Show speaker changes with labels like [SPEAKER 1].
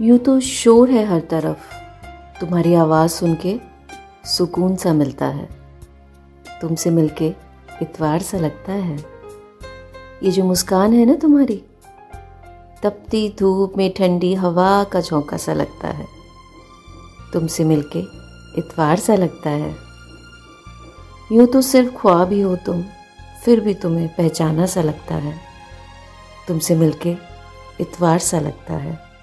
[SPEAKER 1] यूँ तो शोर है हर तरफ़। तुम्हारी आवाज़ सुन के सुकून सा मिलता है। तुमसे मिलके इतवार सा लगता है। ये जो मुस्कान है ना तुम्हारी, तपती धूप में ठंडी हवा का झोंका सा लगता है। तुमसे मिलके इतवार सा लगता है। यूँ तो सिर्फ़ ख्वाब ही हो तुम, फिर भी तुम्हें पहचाना सा लगता है। तुमसे मिलके इतवार सा लगता है।